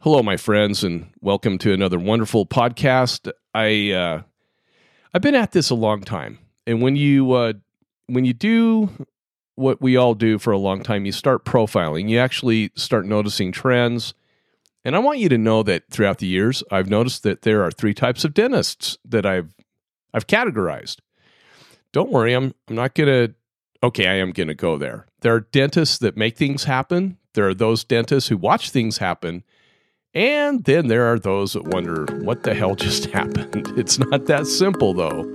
Hello, my friends, and welcome to another wonderful podcast. I uh, I've been at this a long time, and when you uh, when you do what we all do for a long time, you start profiling. You actually start noticing trends, and I want you to know that throughout the years, I've noticed that there are three types of dentists that I've I've categorized. Don't worry, I'm I'm not gonna. Okay, I am gonna go there. There are dentists that make things happen. There are those dentists who watch things happen and then there are those that wonder what the hell just happened. It's not that simple, though.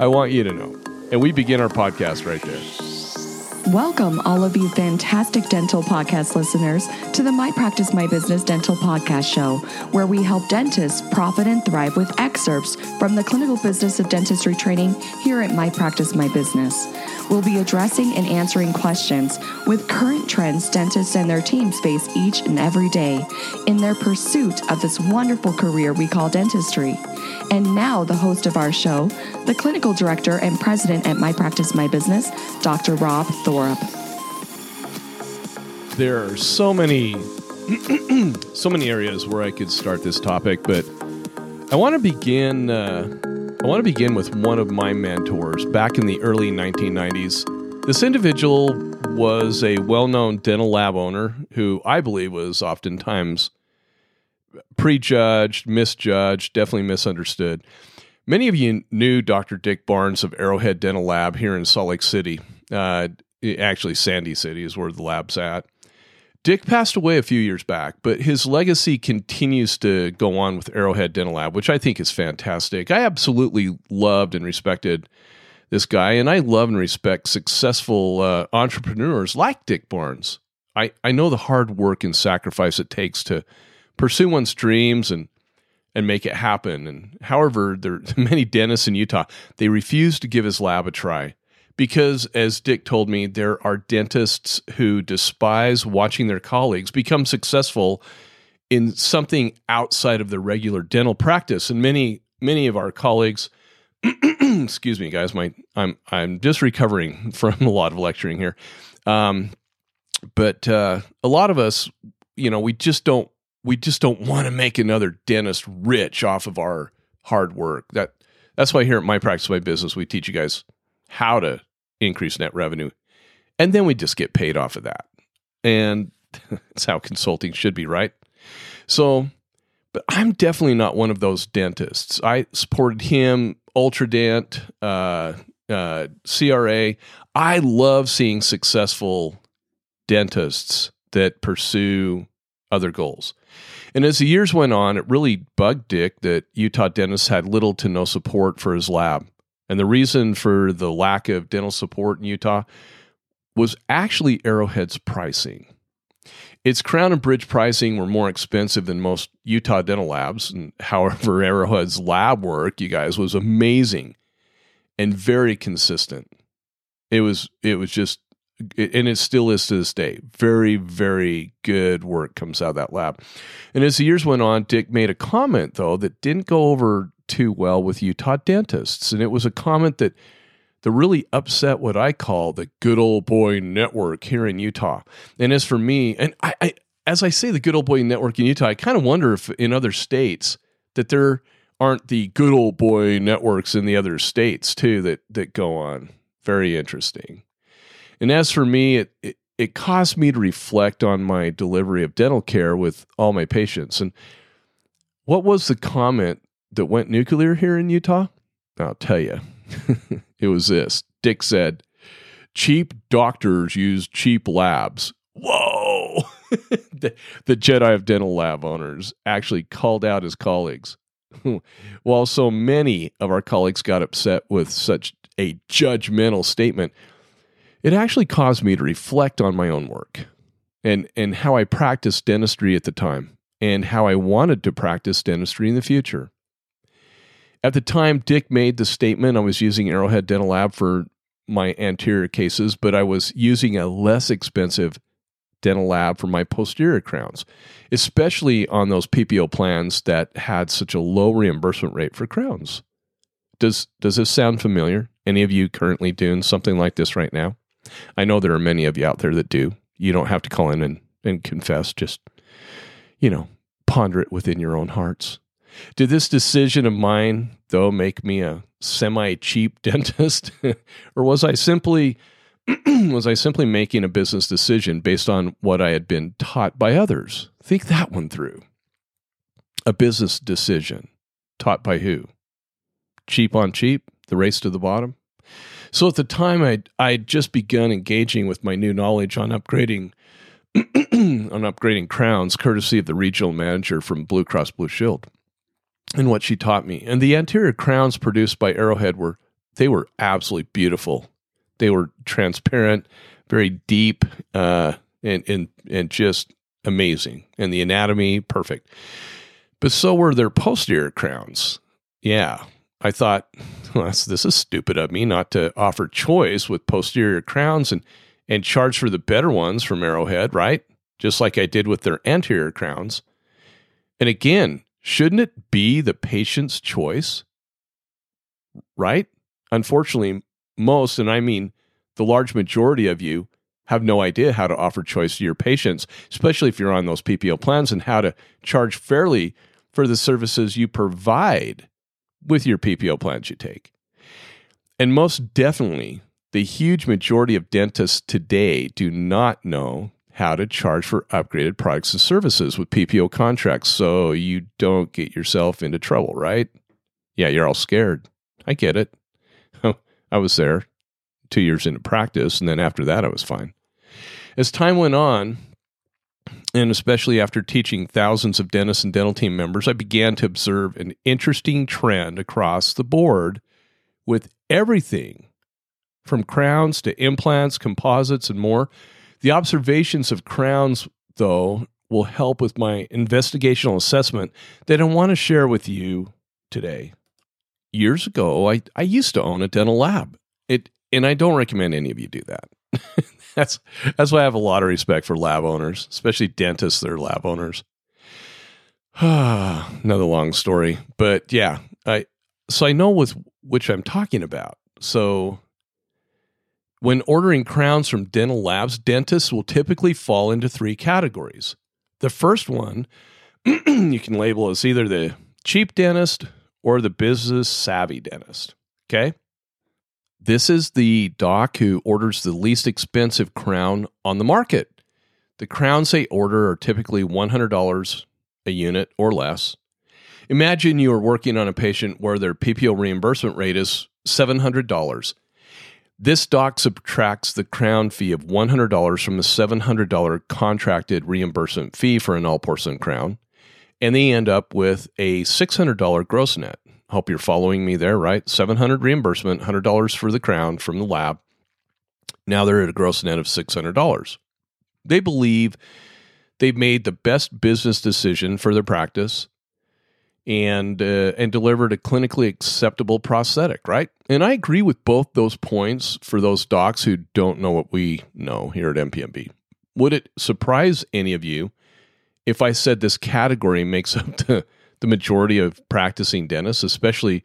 I want you to know. And we begin our podcast right there. Welcome, all of you fantastic dental podcast listeners, to the My Practice My Business Dental Podcast Show, where we help dentists profit and thrive with excerpts from the clinical business of dentistry training here at My Practice My Business. We'll be addressing and answering questions with current trends dentists and their teams face each and every day in their pursuit of this wonderful career we call dentistry. And now, the host of our show, the clinical director and president at My Practice My Business, Dr. Rob Thorup. There are so many, so many areas where I could start this topic, but I want to begin. Uh, I want to begin with one of my mentors back in the early 1990s. This individual was a well known dental lab owner who I believe was oftentimes prejudged, misjudged, definitely misunderstood. Many of you knew Dr. Dick Barnes of Arrowhead Dental Lab here in Salt Lake City. Uh, actually, Sandy City is where the lab's at. Dick passed away a few years back, but his legacy continues to go on with Arrowhead Dental Lab, which I think is fantastic. I absolutely loved and respected this guy, and I love and respect successful uh, entrepreneurs like Dick Barnes. I, I know the hard work and sacrifice it takes to pursue one's dreams and and make it happen. And however, there are many dentists in Utah, they refuse to give his lab a try because as Dick told me, there are dentists who despise watching their colleagues become successful in something outside of their regular dental practice. And many, many of our colleagues, excuse me, guys, my I'm I'm just recovering from a lot of lecturing here. Um, but uh, a lot of us, you know, we just don't we just don't want to make another dentist rich off of our hard work. That that's why here at my practice, my business, we teach you guys how to increase net revenue. And then we just get paid off of that. And that's how consulting should be, right? So, but I'm definitely not one of those dentists. I supported him, Ultradent, uh, uh, CRA. I love seeing successful dentists that pursue other goals. And as the years went on, it really bugged Dick that Utah dentists had little to no support for his lab. And the reason for the lack of dental support in Utah was actually Arrowhead's pricing. Its crown and bridge pricing were more expensive than most Utah dental labs. And however, Arrowhead's lab work, you guys, was amazing and very consistent. It was it was just and it still is to this day. Very, very good work comes out of that lab. And as the years went on, Dick made a comment though that didn't go over too well with Utah dentists. And it was a comment that that really upset what I call the good old boy network here in Utah. And as for me, and I, I as I say the good old boy network in Utah, I kind of wonder if in other states that there aren't the good old boy networks in the other states too that that go on. Very interesting. And as for me, it, it, it caused me to reflect on my delivery of dental care with all my patients. And what was the comment that went nuclear here in Utah? I'll tell you. it was this. Dick said, cheap doctors use cheap labs. Whoa! the, the Jedi of dental lab owners actually called out his colleagues. While so many of our colleagues got upset with such a judgmental statement, it actually caused me to reflect on my own work and, and how I practiced dentistry at the time and how I wanted to practice dentistry in the future. At the time Dick made the statement, I was using Arrowhead Dental Lab for my anterior cases, but I was using a less expensive dental lab for my posterior crowns, especially on those PPO plans that had such a low reimbursement rate for crowns. Does does this sound familiar? Any of you currently doing something like this right now? I know there are many of you out there that do. You don't have to call in and, and confess. Just, you know, Ponder it within your own hearts. Did this decision of mine, though, make me a semi cheap dentist? or was I simply was I simply making a business decision based on what I had been taught by others? Think that one through. A business decision taught by who? Cheap on cheap, the race to the bottom. So at the time, I'd, I'd just begun engaging with my new knowledge on upgrading on upgrading crowns, courtesy of the regional manager from Blue Cross Blue Shield, and what she taught me. And the anterior crowns produced by Arrowhead were they were absolutely beautiful. They were transparent, very deep, uh, and and and just amazing. And the anatomy perfect. But so were their posterior crowns. Yeah, I thought, well, this is stupid of me not to offer choice with posterior crowns and, and charge for the better ones from Arrowhead, right? Just like I did with their anterior crowns. And again, shouldn't it be the patient's choice? Right? Unfortunately, most, and I mean the large majority of you, have no idea how to offer choice to your patients, especially if you're on those PPO plans, and how to charge fairly for the services you provide with your PPO plans you take. And most definitely, the huge majority of dentists today do not know how to charge for upgraded products and services with PPO contracts so you don't get yourself into trouble, right? Yeah, you're all scared. I get it. I was there two years into practice, and then after that, I was fine. As time went on, and especially after teaching thousands of dentists and dental team members, I began to observe an interesting trend across the board with everything from crowns to implants, composites, and more. The observations of crowns, though, will help with my investigational assessment that I want to share with you today. Years ago, I, I used to own a dental lab. It, and I don't recommend any of you do that. that's that's why I have a lot of respect for lab owners, especially dentists that are lab owners. Another long story, but yeah, I so I know with which I'm talking about. So when ordering crowns from dental labs, dentists will typically fall into three categories. The first one you can label as either the cheap dentist or the business savvy dentist. Okay. This is the doc who orders the least expensive crown on the market. The crowns they order are typically $100 a unit or less. Imagine you are working on a patient where their PPO reimbursement rate is $700. This doc subtracts the crown fee of $100 from the $700 contracted reimbursement fee for an all porcelain crown, and they end up with a $600 gross net. Hope you're following me there, right? 700 reimbursement, $100 for the crown from the lab. Now they're at a gross net of $600. They believe they've made the best business decision for their practice and uh, and delivered a clinically acceptable prosthetic, right? And I agree with both those points for those docs who don't know what we know here at MPMB. Would it surprise any of you if I said this category makes up the the majority of practicing dentists, especially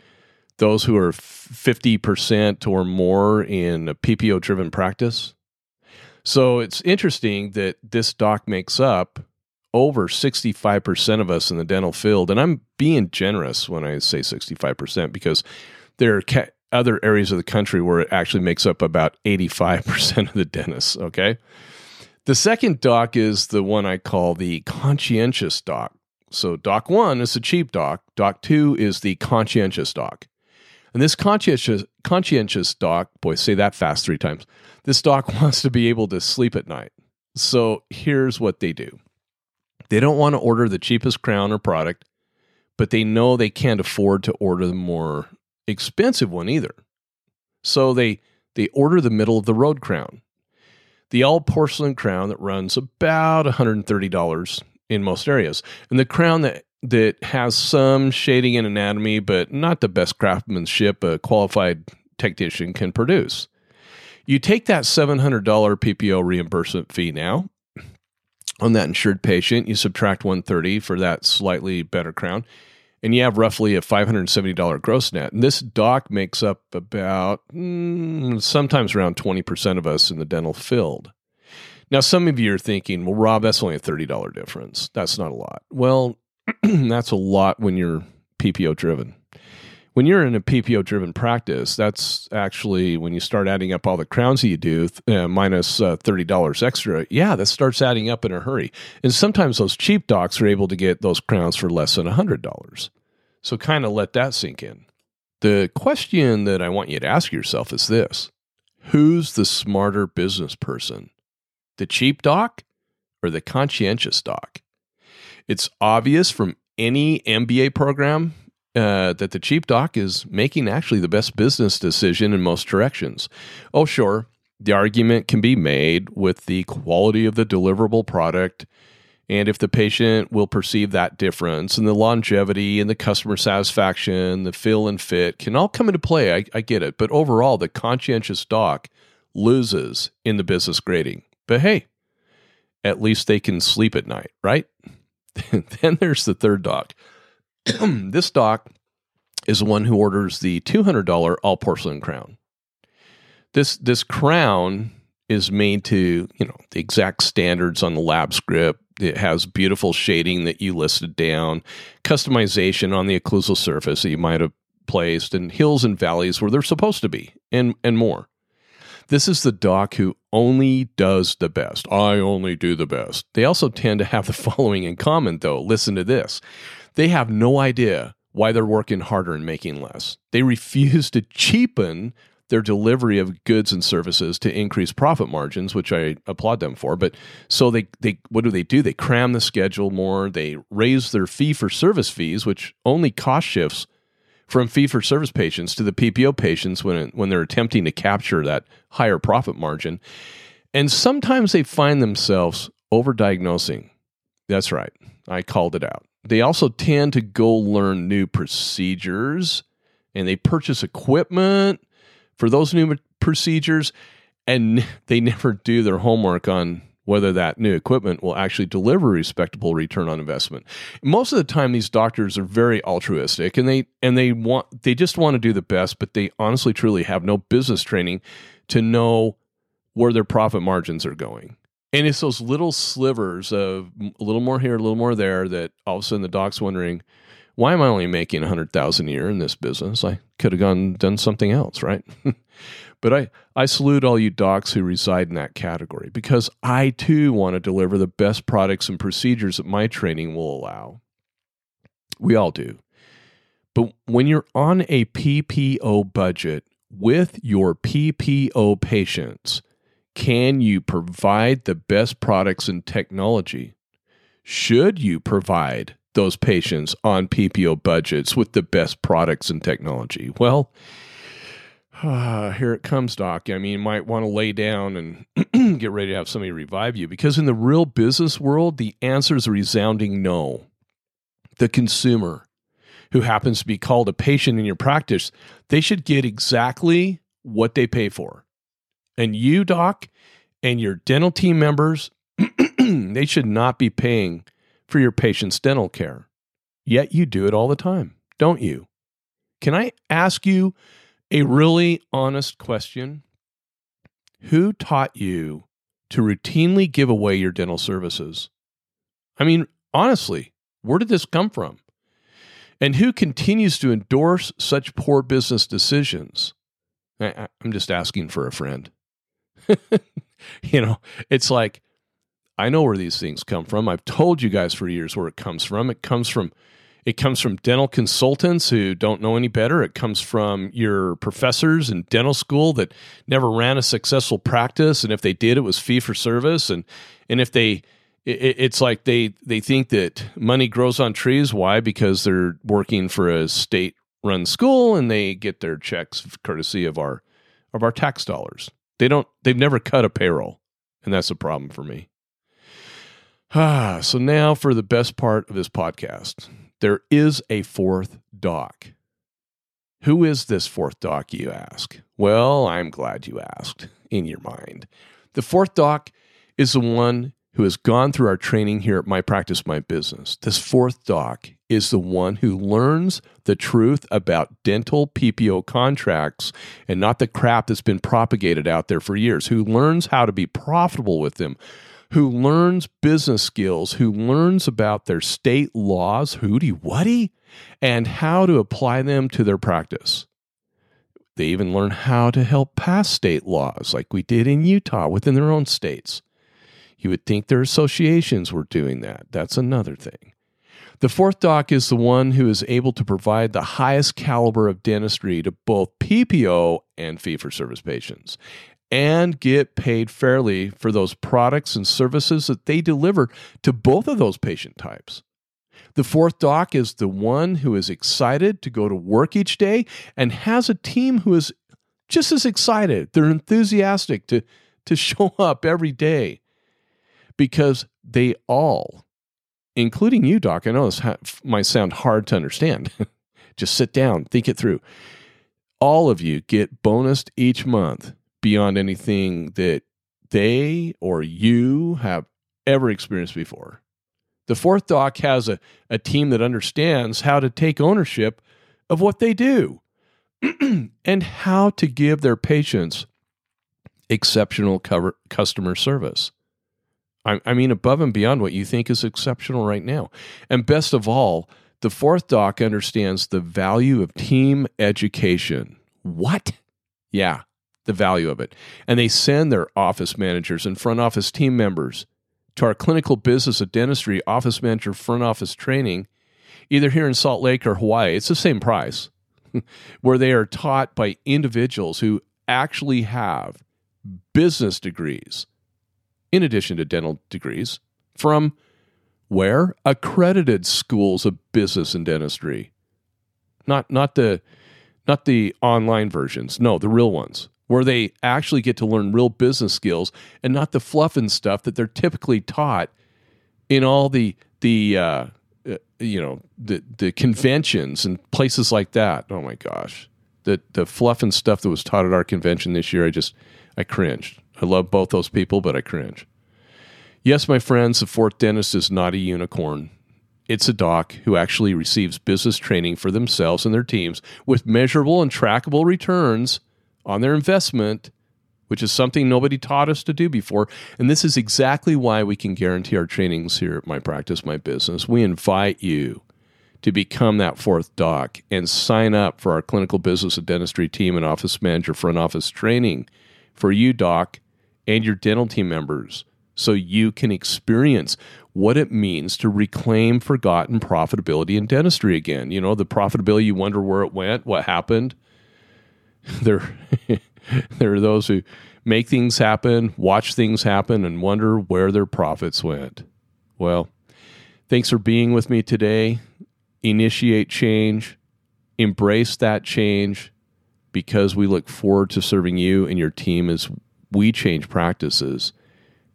those who are 50% or more in a PPO driven practice. So it's interesting that this doc makes up over 65% of us in the dental field. And I'm being generous when I say 65% because there are ca- other areas of the country where it actually makes up about 85% of the dentists. Okay. The second doc is the one I call the conscientious doc. So, doc one is the cheap doc, doc two is the conscientious doc. And this conscientious, conscientious doc, boy, say that fast three times. This doc wants to be able to sleep at night. So, here's what they do they don't want to order the cheapest crown or product, but they know they can't afford to order the more expensive one either. So, they, they order the middle of the road crown. The all porcelain crown that runs about $130 in most areas. And the crown that that has some shading and anatomy, but not the best craftsmanship a qualified technician can produce. You take that $700 PPO reimbursement fee now on that insured patient, you subtract 130 for that slightly better crown, and you have roughly a $570 gross net. And this doc makes up about mm, sometimes around 20% of us in the dental field. Now, some of you are thinking, well, Rob, that's only a $30 difference. That's not a lot. Well, that's a lot when you're PPO driven. When you're in a PPO driven practice, that's actually when you start adding up all the crowns that you do, uh, minus, uh, $30 extra. Yeah, that starts adding up in a hurry. And sometimes those cheap docs are able to get those crowns for less than $100. So kind of let that sink in. The question that I want you to ask yourself is this Who's the smarter business person? The cheap doc or the conscientious doc? It's obvious from any MBA program uh, that the cheap doc is making actually the best business decision in most directions. Oh, sure, the argument can be made with the quality of the deliverable product and if the patient will perceive that difference and the longevity and the customer satisfaction, the feel and fit can all come into play. I, I get it. But overall, the conscientious doc loses in the business grading. But hey, at least they can sleep at night, right? then there's the third doc. this doc is the one who orders the $200 all porcelain crown. This this crown is made to, you know, the exact standards on the lab script. It has beautiful shading that you listed down, customization on the occlusal surface that you might have placed, and hills and valleys where they're supposed to be, and and more. This is the doc who only does the best. I only do the best. They also tend to have the following in common, though. Listen to this. They have no idea why they're working harder and making less. They refuse to cheapen their delivery of goods and services to increase profit margins, which I applaud them for. But so they, they what do they do? They cram the schedule more. They raise their fee for service fees, which only cost shifts from fee for service patients to the PPO patients when when they're attempting to capture that higher profit margin. And sometimes they find themselves overdiagnosing. That's right. I called it out. They also tend to go learn new procedures and they purchase equipment for those new procedures and they never do their homework on whether that new equipment will actually deliver a respectable return on investment. Most of the time these doctors are very altruistic and they and they want they just want to do the best, but they honestly truly have no business training to know where their profit margins are going. And it's those little slivers of a little more here, a little more there that all of a sudden the doc's wondering, why am I only making a hundred thousand a year in this business? I could have gone done something else, right? but I, I salute all you docs who reside in that category because I too want to deliver the best products and procedures that my training will allow. We all do. But when you're on a PPO budget with your PPO patients, can you provide the best products and technology? Should you provide those patients on PPO budgets with the best products and technology? Well, uh, here it comes, Doc. I mean, you might want to lay down and get ready to have somebody revive you because in the real business world, the answer is a resounding no. The consumer, who happens to be called a patient in your practice, they should get exactly what they pay for. And you, Doc, and your dental team members, they should not be paying for your patient's dental care. Yet you do it all the time, don't you? Can I ask you a really honest question? Who taught you to routinely give away your dental services? I mean, honestly, where did this come from? And who continues to endorse such poor business decisions? I, am just asking for a friend. you know, it's like I know where these things come from. I've told you guys for years where it comes from. It comes from it comes from dental consultants who don't know any better. It comes from your professors in dental school that never ran a successful practice, and if they did, it was fee for service. And and if they, it, it's like they they think that money grows on trees. Why? Because they're working for a state run school and they get their checks courtesy of our of our tax dollars. They don't. They've never cut a payroll, and that's a problem for me. Ah, so now for the best part of this podcast. There is a fourth doc. Who is this fourth doc, you ask? Well, I'm glad you asked in your mind. The fourth doc is the one who has gone through our training here at My Practice, My Business. This fourth doc is the one who learns the truth about dental PPO contracts and not the crap that's been propagated out there for years, who learns how to be profitable with them, who learns business skills, who learns about their state laws, hooty whatty, and how to apply them to their practice. They even learn how to help pass state laws, like we did in Utah within their own states. You would think their associations were doing that. That's another thing. The fourth doc is the one who is able to provide the highest caliber of dentistry to both PPO and fee for service patients and get paid fairly for those products and services that they deliver to both of those patient types. The fourth doc is the one who is excited to go to work each day and has a team who is just as excited. They're enthusiastic to, to show up every day because they all including you, Doc. I know this might sound hard to understand. Just sit down, think it through. All of you get bonused each month beyond anything that they or you have ever experienced before. The fourth doc has a, a team that understands how to take ownership of what they do and how to give their patients exceptional cover, customer service. I, I mean, above and beyond what you think is exceptional right now. And best of all, the fourth doc understands the value of team education. What? Yeah, the value of it. And they send their office managers and front office team members to our clinical business of dentistry office manager front office training, either here in Salt Lake or Hawaii. It's the same price, where they are taught by individuals who actually have business degrees in addition to dental degrees, from where? Accredited schools of business and dentistry. Not not the not the online versions. No, the real ones where they actually get to learn real business skills and not the fluff and stuff that they're typically taught in all the the uh, uh, you know the the conventions and places like that. Oh my gosh, the the fluff and stuff that was taught at our convention this year, I just I cringed. I love both those people, but I cringe. Yes, my friends, the fourth dentist is not a unicorn. It's a doc who actually receives business training for themselves and their teams with measurable and trackable returns on their investment, which is something nobody taught us to do before. And this is exactly why we can guarantee our trainings here at My Practice, My Business. We invite you to become that fourth doc and sign up for our clinical business and dentistry team and office manager front office training for you, doc, and your dental team members so you can experience what it means to reclaim forgotten profitability in dentistry again. You know, the profitability, you wonder where it went, what happened. There, there are those who make things happen, watch things happen, and wonder where their profits went. Well, thanks for being with me today. Initiate change, embrace that change because we look forward to serving you and your team as we change practices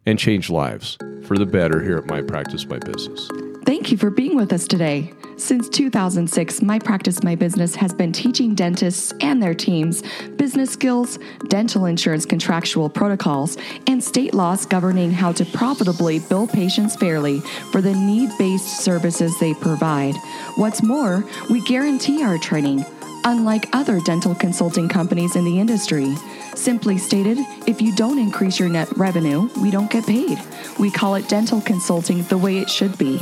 and change lives for the better here at My Practice, My Business. Thank you for being with us today. Since 2006, My Practice, My Business has been teaching dentists and their teams business skills, dental insurance contractual protocols, and state laws governing how to profitably bill patients fairly for the need based services they provide. What's more, we guarantee our training, unlike other dental consulting companies in the industry. Simply stated, if you don't increase your net revenue, we don't get paid. We call it dental consulting the way it should be.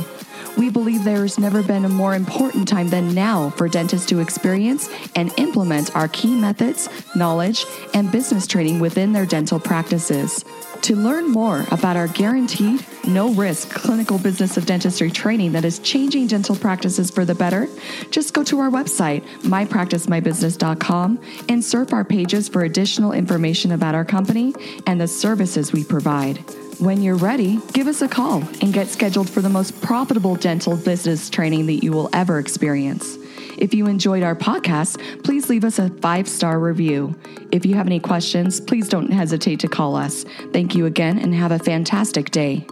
We believe there's never been a more important time than now for dentists to experience and implement our key methods, knowledge, and business training within their dental practices. To learn more about our guaranteed, no risk clinical business of dentistry training that is changing dental practices for the better, just go to our website, mypracticemybusiness.com, and surf our pages for additional information about our company and the services we provide. When you're ready, give us a call and get scheduled for the most profitable dental business training that you will ever experience. If you enjoyed our podcast, please leave us a five star review. If you have any questions, please don't hesitate to call us. Thank you again and have a fantastic day.